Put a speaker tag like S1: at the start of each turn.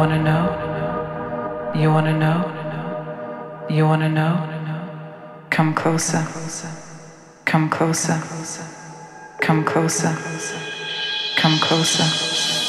S1: want to know? You want to know? You want to know? Come closer. Come closer. Come closer. Come closer.